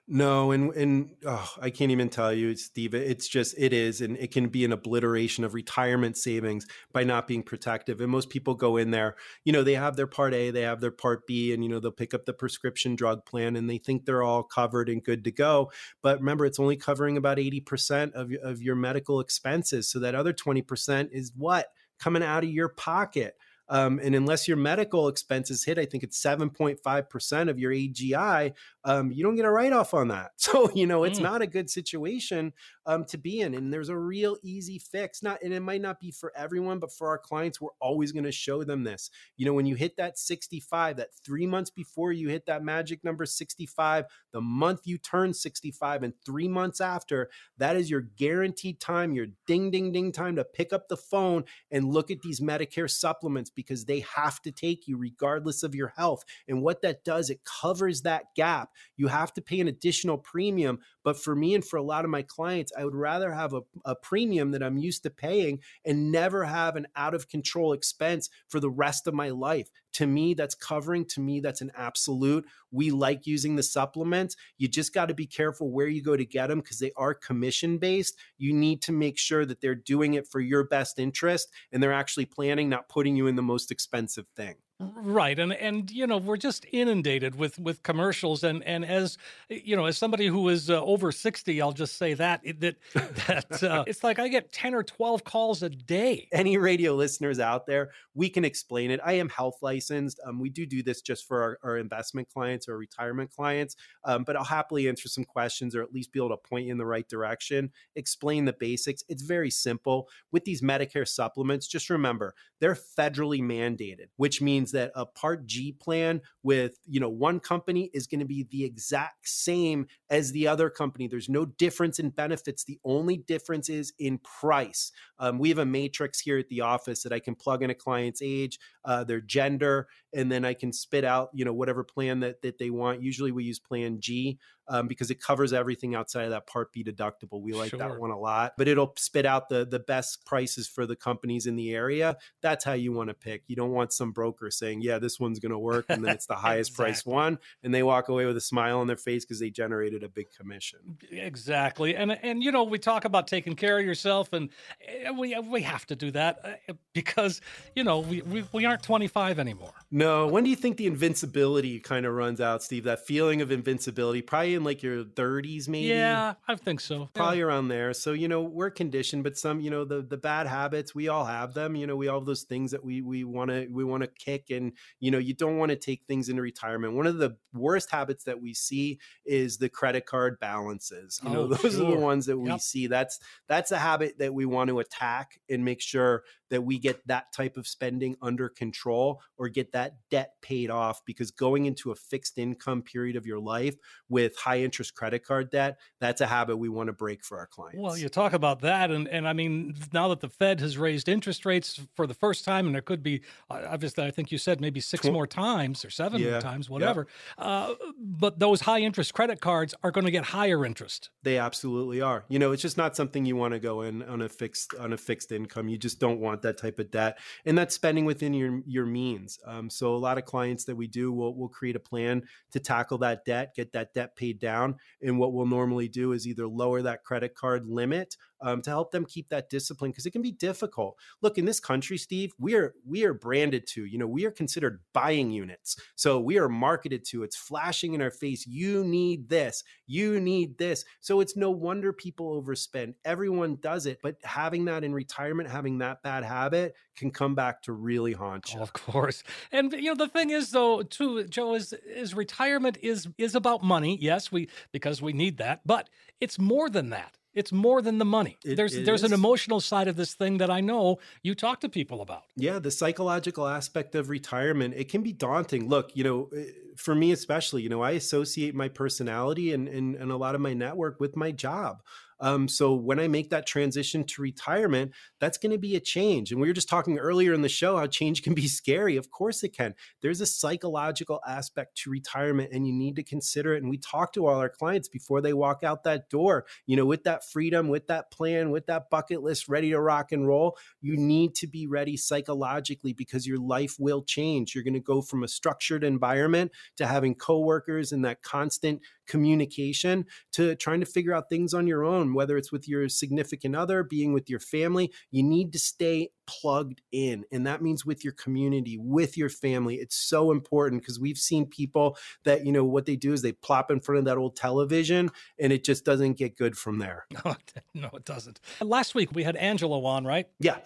No, and and oh, I can't even tell you, Steve. It's just it is, and it can be an obliteration of retirement savings by not being protective. And most people go in there, you know, they have their Part A, they have their Part B, and you know they'll pick up the prescription drug plan, and they think they're all covered and good to go. But remember, it's only covering about eighty percent of of your medical expenses. So that other twenty percent is what coming out of your pocket. Um, and unless your medical expenses hit, I think it's 7.5% of your AGI, um, you don't get a write off on that. So, you know, it's mm. not a good situation um, to be in. And there's a real easy fix. Not, and it might not be for everyone, but for our clients, we're always going to show them this. You know, when you hit that 65, that three months before you hit that magic number 65, the month you turn 65, and three months after, that is your guaranteed time, your ding, ding, ding time to pick up the phone and look at these Medicare supplements because they have to take you regardless of your health. And what that does, it covers that gap you have to pay an additional premium. But for me and for a lot of my clients, I would rather have a, a premium that I'm used to paying and never have an out of control expense for the rest of my life. To me, that's covering. To me, that's an absolute. We like using the supplements. You just got to be careful where you go to get them because they are commission based. You need to make sure that they're doing it for your best interest and they're actually planning, not putting you in the most expensive thing. Right, and and you know we're just inundated with with commercials, and and as you know, as somebody who is uh, over sixty, I'll just say that that that uh, it's like I get ten or twelve calls a day. Any radio listeners out there, we can explain it. I am health licensed. Um, we do do this just for our, our investment clients or retirement clients, um, but I'll happily answer some questions or at least be able to point you in the right direction. Explain the basics. It's very simple with these Medicare supplements. Just remember they're federally mandated, which means means that a part G plan with, you know, one company is going to be the exact same as the other company. There's no difference in benefits. The only difference is in price. Um, we have a matrix here at the office that I can plug in a client's age, uh, their gender, and then I can spit out, you know, whatever plan that, that they want. Usually we use plan G um, because it covers everything outside of that Part B deductible. We like sure. that one a lot, but it'll spit out the the best prices for the companies in the area. That's how you want to pick. You don't want some broker saying, "Yeah, this one's going to work," and then it's the highest exactly. price one, and they walk away with a smile on their face because they generated a big commission. Exactly, and and you know we talk about taking care of yourself, and eh, we we have to do that eh, because you know we we, we aren't 25 anymore. No no. When do you think the invincibility kind of runs out, Steve? That feeling of invincibility, probably in like your 30s, maybe. Yeah, I think so. Probably yeah. around there. So you know, we're conditioned, but some, you know, the the bad habits, we all have them. You know, we all have those things that we we want to we want to kick, and you know, you don't want to take things into retirement. One of the worst habits that we see is the credit card balances. You know, Oh, those are the ones that we Yep. see. That's that's a habit that we want to attack and make sure that we get that type of spending under control or get that debt paid off because going into a fixed income period of your life with high interest credit card debt, that's a habit we want to break for our clients. Well, you talk about that, and and I mean, now that the Fed has raised interest rates for the first time, and there could be, obviously, I think you said maybe six more times or seven more Yeah, times, yeah. whatever. Uh, but those high interest credit cards are going to get higher interest. They absolutely are. You know, it's just not something you want to go in on a fixed on a fixed income. You just don't want that type of debt, and that's spending within your your means. Um, so a lot of clients that we do will will create a plan to tackle that debt, get that debt paid down, and what we'll normally do is either lower that credit card limit um, to help them keep that discipline because it can be difficult. Look, in this country, Steve, we are we are branded to. You know, we are considered buying units, so we are marketed to. It's flashing in our face. You need this. You need this. So it's no wonder people overspend. Everyone does it, but having that in retirement, having that bad habit, can come back to really haunt you. Of course, and you know the thing is though too, Joe is is retirement is is about money. Yes, we because we need that, but it's more than that. It's more than the money. It- there's there's an emotional side of this thing that I know you talk to people about. Yeah, the psychological aspect of retirement, it can be daunting. Look, you know, eh, for me especially, you know, I associate my personality and, and, and a lot of my network with my job. Um, so when I make that transition to retirement, that's going to be a change. And we were just talking earlier in the show how change can be scary. Of course it can. There's a psychological aspect to retirement and you need to consider it. And we talk to all our clients before they walk out that door, you know, with that freedom, with that plan, with that bucket list ready to rock and roll you need to be ready psychologically because your life will change. You're going to go from a structured environment to having coworkers and that constant communication to trying to figure out things on your own, whether it's with your significant other, being with your family. You need to stay plugged in. And that means with your community, with your family. It's so important because we've seen people that, you know, what they do is they plop in front of that old television and it just doesn't get good from there. No, it- no, it doesn't. Last week we had Angelo on, right? Yeah.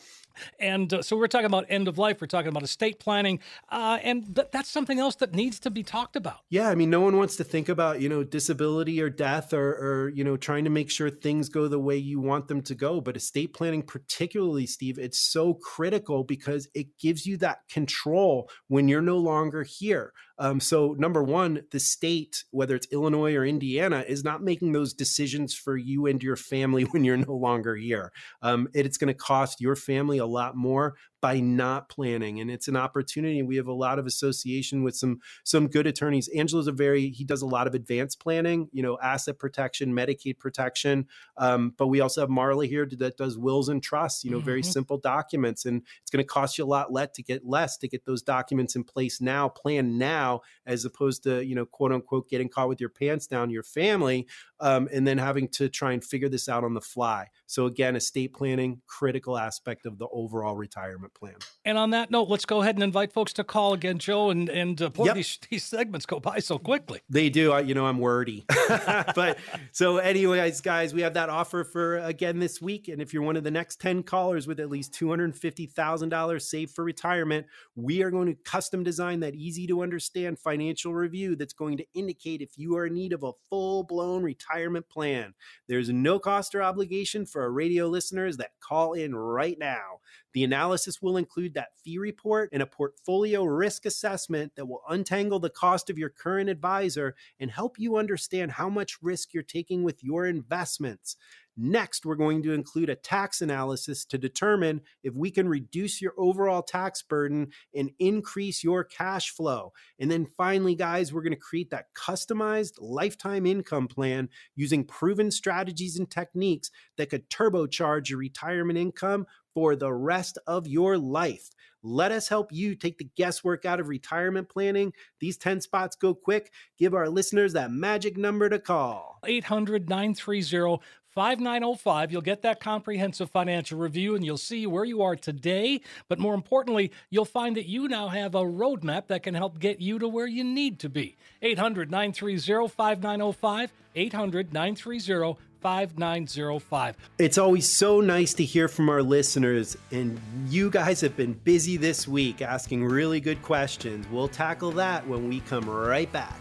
And uh, so we're talking about end of life. We're talking about estate planning, uh, and th- that's something else that needs to be talked about. Yeah, I mean, no one wants to think about you know disability or death or, or you know trying to make sure things go the way you want them to go. But estate planning, particularly, Steve, it's so critical because it gives you that control when you're no longer here. Um, so, number one, the state, whether it's Illinois or Indiana, is not making those decisions for you and your family when you're no longer here. Um, it- it's going to cost your family a lot more by not planning, and it's an opportunity. We have a lot of association with some some good attorneys. Angelo's a very he does a lot of advanced planning, you know, asset protection, Medicaid protection. Um, but we also have Marla here that does wills and trusts, you know, very Mhm. simple documents, and it's going to cost you a lot less to get less to get those documents in place now, plan now, as opposed to you know, quote unquote, getting caught with your pants down, your family, um, and then having to try and figure this out on the fly. So again, estate planning critical aspect of the overall retirement plan. And on that note, let's go ahead and invite folks to call again, Joe. And and uh, boy, Yep. these these segments go by so quickly. They do. I, you know, I'm wordy. but so, anyways, guys, we have that offer for again this week. And if you're one of the next 10 callers with at least $250,000 saved for retirement, we are going to custom design that easy to understand financial review that's going to indicate if you are in need of a full blown retirement plan. There's no cost or obligation for our radio listeners that call in right now. The analysis will include that fee report and a portfolio risk assessment that will untangle the cost of your current advisor and help you understand how much risk you're taking with your investments. Next, we're going to include a tax analysis to determine if we can reduce your overall tax burden and increase your cash flow. And then finally, guys, we're going to create that customized lifetime income plan using proven strategies and techniques that could turbocharge your retirement income for the rest of your life. Let us help you take the guesswork out of retirement planning. These 10 spots go quick. Give our listeners that magic number to call. 800 930 5905. You'll get that comprehensive financial review and you'll see where you are today. But more importantly, you'll find that you now have a roadmap that can help get you to where you need to be. 800 930 5905. 800 930 5905. It's always so nice to hear from our listeners, and you guys have been busy this week asking really good questions. We'll tackle that when we come right back.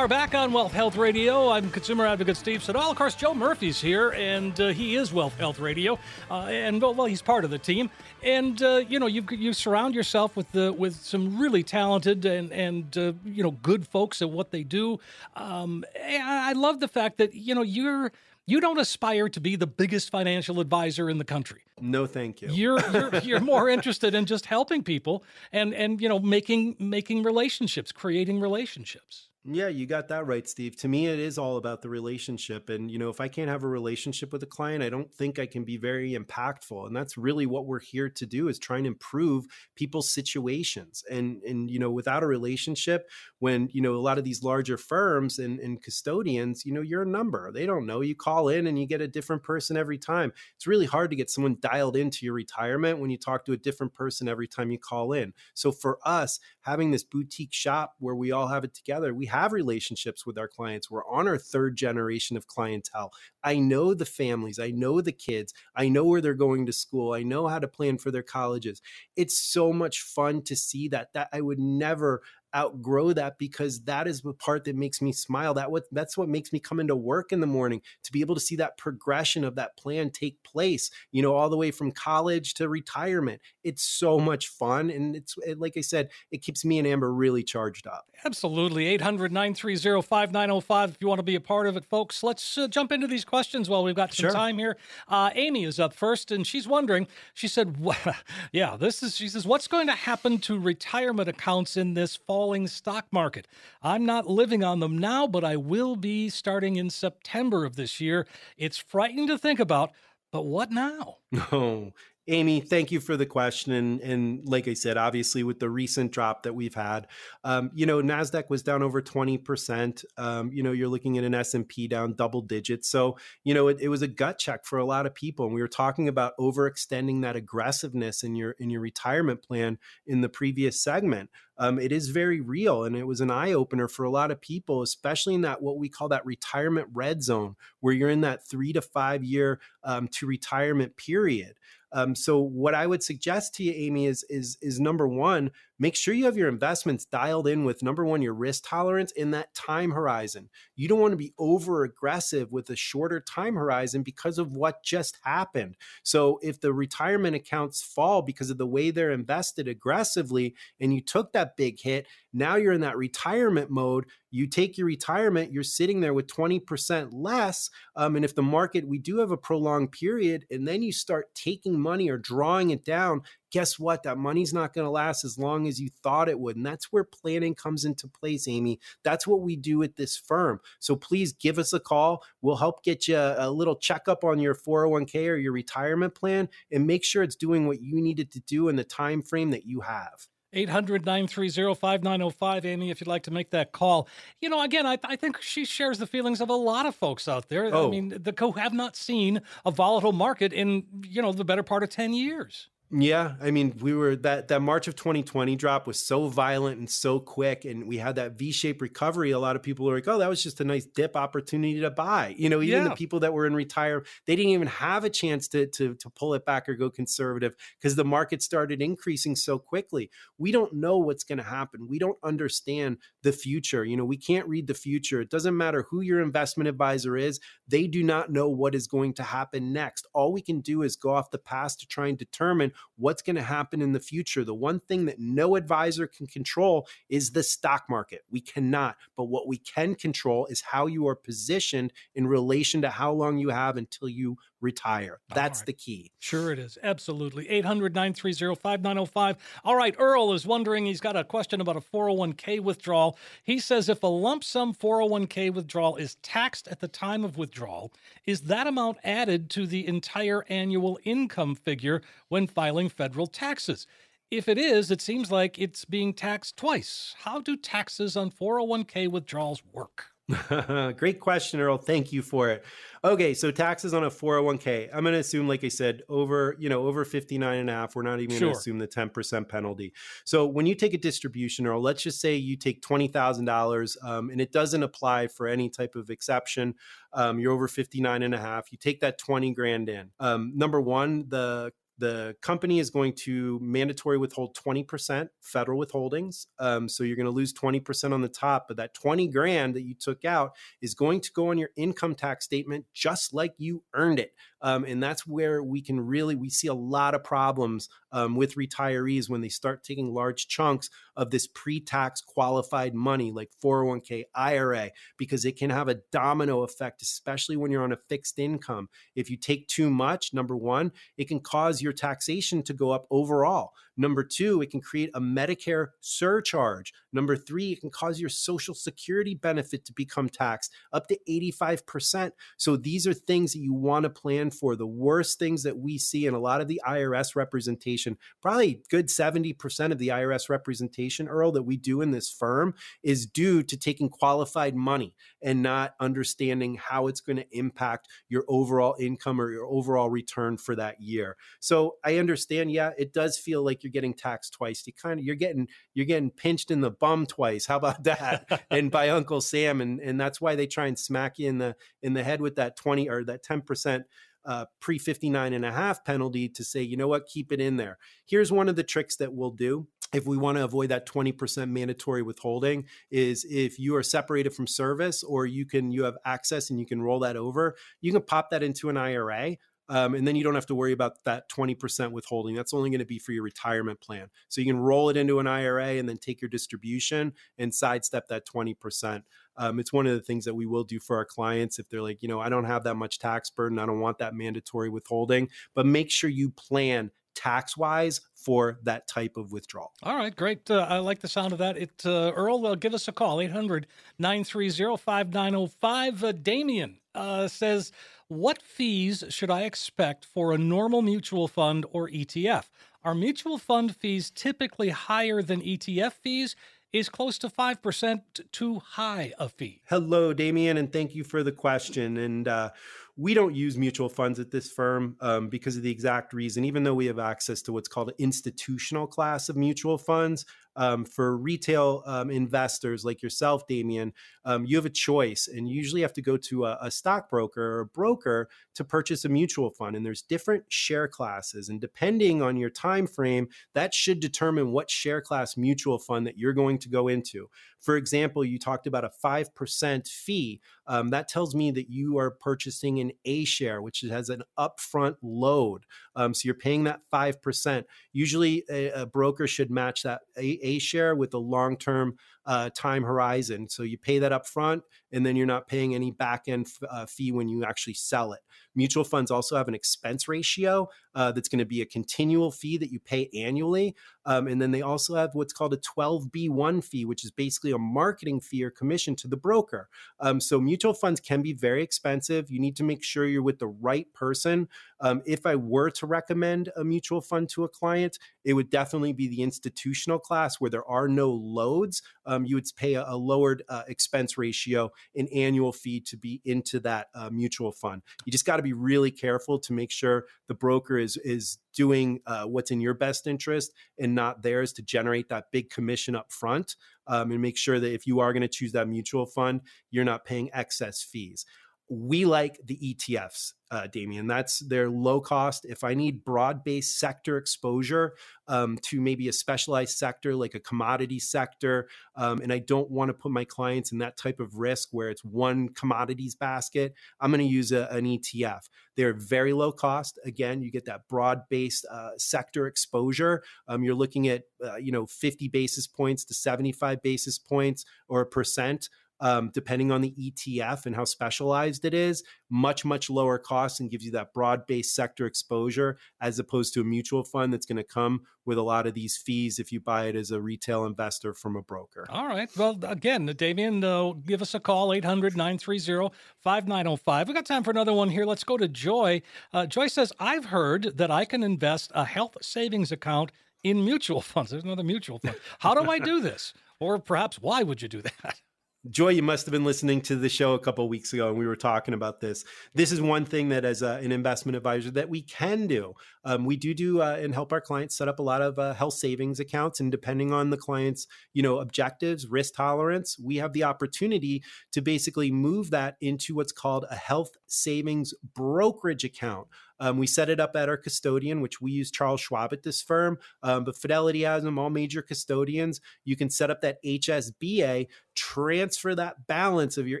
Are back on Wealth Health Radio. I'm consumer advocate Steve Siddall. Of course, Joe Murphy's here, and uh, he is Wealth Health Radio, uh, and well, he's part of the team. And uh, you know, you you surround yourself with the with some really talented and and uh, you know good folks at what they do. Um, I love the fact that you know you're you don't aspire to be the biggest financial advisor in the country. No, thank you. You're you're, you're more interested in just helping people and and you know making making relationships, creating relationships. Yeah, you got that right, Steve. To me, it is all about the relationship. And, you know, if I can't have a relationship with a client, I don't think I can be very impactful. And that's really what we're here to do is try and improve people's situations. And, and you know, without a relationship, when, you know, a lot of these larger firms and, and custodians, you know, you're a number. They don't know. You call in and you get a different person every time. It's really hard to get someone dialed into your retirement when you talk to a different person every time you call in. So for us, having this boutique shop where we all have it together, we have relationships with our clients. We're on our third generation of clientele. I know the families, I know the kids, I know where they're going to school, I know how to plan for their colleges. It's so much fun to see that that I would never outgrow that because that is the part that makes me smile. That what that's what makes me come into work in the morning to be able to see that progression of that plan take place. You know, all the way from college to retirement. It's so much fun, and it's it, like I said, it keeps me and Amber really charged up. Absolutely, 800-930-5905 If you want to be a part of it, folks, let's uh, jump into these questions while we've got some Sure. time here. Uh, Amy is up first, and she's wondering. She said, "Yeah, this is." She says, "What's going to happen to retirement accounts in this falling stock market? I'm not living on them now, but I will be starting in September of this year. It's frightening to think about, but what now?" Oh, Amy, thank you for the question. And, and like I said, obviously with the recent drop that we've had, um, you know, Nasdaq was down over twenty percent. Um, you know, you're looking at an S and P down double digits. So you know, it, it was a gut check for a lot of people. And we were talking about overextending that aggressiveness in your in your retirement plan in the previous segment. Um, it is very real, and it was an eye opener for a lot of people, especially in that what we call that retirement red zone, where you're in that three to five year um, to retirement period. Um, so what I would suggest to you, Amy, is is is number one, make sure you have your investments dialed in with number one, your risk tolerance in that time horizon. You don't want to be over aggressive with a shorter time horizon because of what just happened. So if the retirement accounts fall because of the way they're invested aggressively and you took that big hit, now you're in that retirement mode. You take your retirement, you're sitting there with 20% less. Um, and if the market, we do have a prolonged period, and then you start taking money or drawing it down, guess what? That money's not going to last as long as you thought it would. And that's where planning comes into place, Amy. That's what we do at this firm. So please give us a call. We'll help get you a, a little checkup on your 401k or your retirement plan and make sure it's doing what you need it to do in the time frame that you have. 800 930 5905. Amy, if you'd like to make that call. You know, again, I, I think she shares the feelings of a lot of folks out there. Oh. I mean, the who have not seen a volatile market in, you know, the better part of 10 years. Yeah, I mean, we were that that March of 2020 drop was so violent and so quick, and we had that V-shaped recovery. A lot of people were like, "Oh, that was just a nice dip opportunity to buy." You know, even Yeah. the people that were in retire, they didn't even have a chance to to to pull it back or go conservative because the market started increasing so quickly. We don't know what's going to happen. We don't understand the future. You know, we can't read the future. It doesn't matter who your investment advisor is; they do not know what is going to happen next. All we can do is go off the past to try and determine what's going to happen in the future. The one thing that no advisor can control is the stock market. We cannot. But what we can control is how you are positioned in relation to how long you have until you retire. That's right. the key. Sure, it is. Absolutely. 800 930 5905. All right. Earl is wondering, he's got a question about a 401k withdrawal. He says if a lump sum 401k withdrawal is taxed at the time of withdrawal, is that amount added to the entire annual income figure when filing federal taxes? If it is, it seems like it's being taxed twice. How do taxes on 401k withdrawals work? Great question, Earl. Thank you for it. Okay, so taxes on a 401k. I'm going to assume, like I said, over, you know, over 59 and a half. We're not even sure. going to assume the 10% penalty. So when you take a distribution, Earl, let's just say you take $20,000 um, and it doesn't apply for any type of exception. Um, you're over 59 and a half. You take that 20 grand in. Um, number one, the the company is going to mandatory withhold 20% federal withholdings. Um, so you're going to lose 20% on the top, but that 20 grand that you took out is going to go on your income tax statement just like you earned it. Um, and that's where we can really we see a lot of problems um, with retirees when they start taking large chunks of this pre-tax qualified money like 401k ira because it can have a domino effect especially when you're on a fixed income. If you take too much number one it can cause your taxation to go up overall Number two, it can create a Medicare surcharge. Number three, it can cause your Social Security benefit to become taxed up to 85%. So these are things that you want to plan for. The worst things that we see in a lot of the IRS representation, probably good 70% of the IRS representation, Earl, that we do in this firm is due to taking qualified money and not understanding how it's going to impact your overall income or your overall return for that year. So I understand, yeah, it does feel like you're getting taxed twice. You kind of you're getting you're getting pinched in the bum twice. How about that? and by Uncle Sam, and and that's why they try and smack you in the in the head with that twenty or that ten percent uh, pre 59 and a half penalty to say, you know what, keep it in there. Here's one of the tricks that we'll do if we want to avoid that 20% mandatory withholding is if you are separated from service or you can you have access and you can roll that over you can pop that into an ira um, and then you don't have to worry about that 20% withholding. That's only going to be for your retirement plan. So you can roll it into an IRA and then take your distribution and sidestep that 20%. Um, it's one of the things that we will do for our clients if they're like, you know, I don't have that much tax burden. I don't want that mandatory withholding, but make sure you plan tax wise for that type of withdrawal. All right, great. Uh, I like the sound of that. It uh, Earl, uh, give us a call 800 930 5905. Uh, Damien uh, says, what fees should I expect for a normal mutual fund or ETF? Are mutual fund fees typically higher than ETF fees? Is close to 5% too high a fee? Hello, Damien, and thank you for the question. And uh, we don't use mutual funds at this firm um, because of the exact reason. Even though we have access to what's called an institutional class of mutual funds, um, for retail um, investors like yourself, Damien, um, you have a choice, and you usually have to go to a, a stockbroker or a broker to purchase a mutual fund. And there's different share classes, and depending on your time frame, that should determine what share class mutual fund that you're going to go into. For example, you talked about a five percent fee. Um, that tells me that you are purchasing an A share, which has an upfront load. Um, so you're paying that 5%. Usually a, a broker should match that A, a share with a long term uh, time horizon. So you pay that up front and then you're not paying any back end f- uh, fee when you actually sell it. Mutual funds also have an expense ratio uh, that's going to be a continual fee that you pay annually. Um, and then they also have what's called a 12B1 fee, which is basically a marketing fee or commission to the broker. Um, so mutual funds can be very expensive. You need to make sure you're with the right person. Um, if I were to recommend a mutual fund to a client, it would definitely be the institutional class where there are no loads. Um, you would pay a, a lowered uh, expense ratio, an annual fee to be into that uh, mutual fund. You just got to be really careful to make sure the broker is is doing uh, what's in your best interest and not theirs to generate that big commission up front um, and make sure that if you are going to choose that mutual fund you're not paying excess fees we like the ETFs, uh, Damien. That's their low cost. If I need broad based sector exposure um, to maybe a specialized sector like a commodity sector, um, and I don't want to put my clients in that type of risk where it's one commodities basket, I'm going to use a, an ETF. They're very low cost. Again, you get that broad based uh, sector exposure. Um, you're looking at uh, you know 50 basis points to 75 basis points or a percent um, depending on the ETF and how specialized it is, much, much lower cost and gives you that broad based sector exposure as opposed to a mutual fund that's going to come with a lot of these fees if you buy it as a retail investor from a broker. All right. Well, again, Damien, uh, give us a call, 800 930 5905. We got time for another one here. Let's go to Joy. Uh, Joy says, I've heard that I can invest a health savings account in mutual funds. There's another mutual fund. How do I do this? Or perhaps why would you do that? Joy, you must have been listening to the show a couple weeks ago, and we were talking about this. This is one thing that, as a, an investment advisor, that we can do. Um, we do do uh, and help our clients set up a lot of uh, health savings accounts, and depending on the client's, you know, objectives, risk tolerance, we have the opportunity to basically move that into what's called a health savings brokerage account. Um, we set it up at our custodian, which we use Charles Schwab at this firm, um, but Fidelity has them, all major custodians. You can set up that HSBA, transfer that balance of your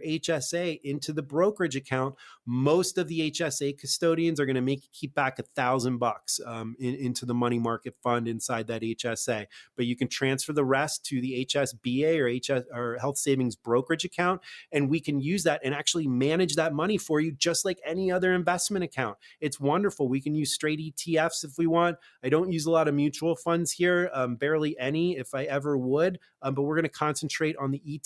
HSA into the brokerage account. Most of the HSA custodians are going to make you keep back a thousand bucks um, into the money market fund inside that HSA, but you can transfer the rest to the HSBA or HS or Health Savings Brokerage account, and we can use that and actually manage that money for you just like any other investment account. It's wonderful. We can use straight ETFs if we want. I don't use a lot of mutual funds here, um, barely any if I ever would, um, but we're going to concentrate on the ETF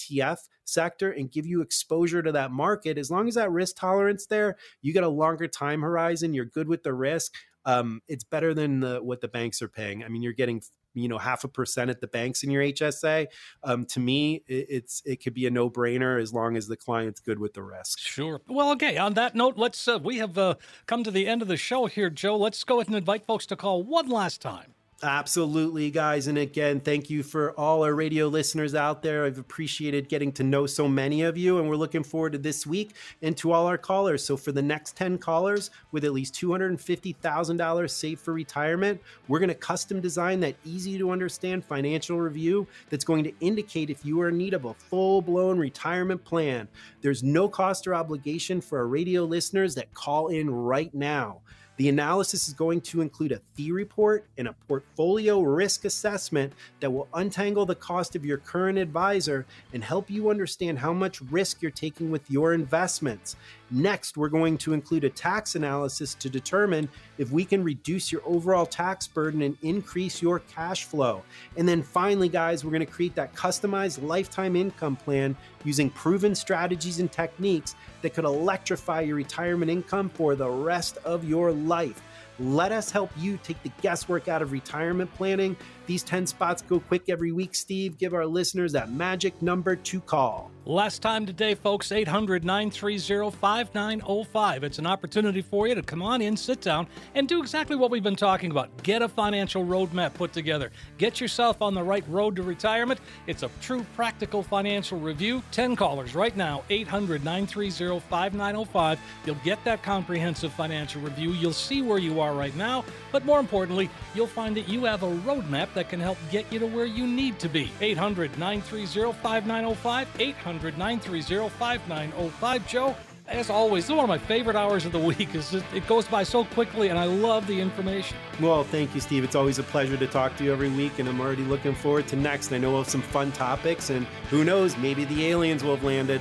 sector and give you exposure to that market. As long as that risk tolerance there, you get a longer time horizon, you're good with the risk. Um, it's better than the, what the banks are paying. I mean, you're getting you know half a percent at the banks in your HSA. Um, to me, it, it's it could be a no brainer as long as the client's good with the risk. Sure. Well, okay. On that note, let's uh, we have uh, come to the end of the show here, Joe. Let's go ahead and invite folks to call one last time. Absolutely, guys. And again, thank you for all our radio listeners out there. I've appreciated getting to know so many of you, and we're looking forward to this week and to all our callers. So, for the next 10 callers with at least $250,000 saved for retirement, we're going to custom design that easy to understand financial review that's going to indicate if you are in need of a full blown retirement plan. There's no cost or obligation for our radio listeners that call in right now. The analysis is going to include a fee report and a portfolio risk assessment that will untangle the cost of your current advisor and help you understand how much risk you're taking with your investments. Next, we're going to include a tax analysis to determine if we can reduce your overall tax burden and increase your cash flow. And then finally, guys, we're going to create that customized lifetime income plan using proven strategies and techniques that could electrify your retirement income for the rest of your life. Let us help you take the guesswork out of retirement planning. These 10 spots go quick every week, Steve. Give our listeners that magic number to call. Last time today, folks, 800 930 5905. It's an opportunity for you to come on in, sit down, and do exactly what we've been talking about. Get a financial roadmap put together. Get yourself on the right road to retirement. It's a true practical financial review. 10 callers right now, 800 930 5905. You'll get that comprehensive financial review. You'll see where you are right now, but more importantly, you'll find that you have a roadmap that can help get you to where you need to be. 800 930 5905. 800 930 5905. Joe, as always, this is one of my favorite hours of the week. Is it goes by so quickly, and I love the information. Well, thank you, Steve. It's always a pleasure to talk to you every week, and I'm already looking forward to next. I know we'll have some fun topics, and who knows, maybe the aliens will have landed.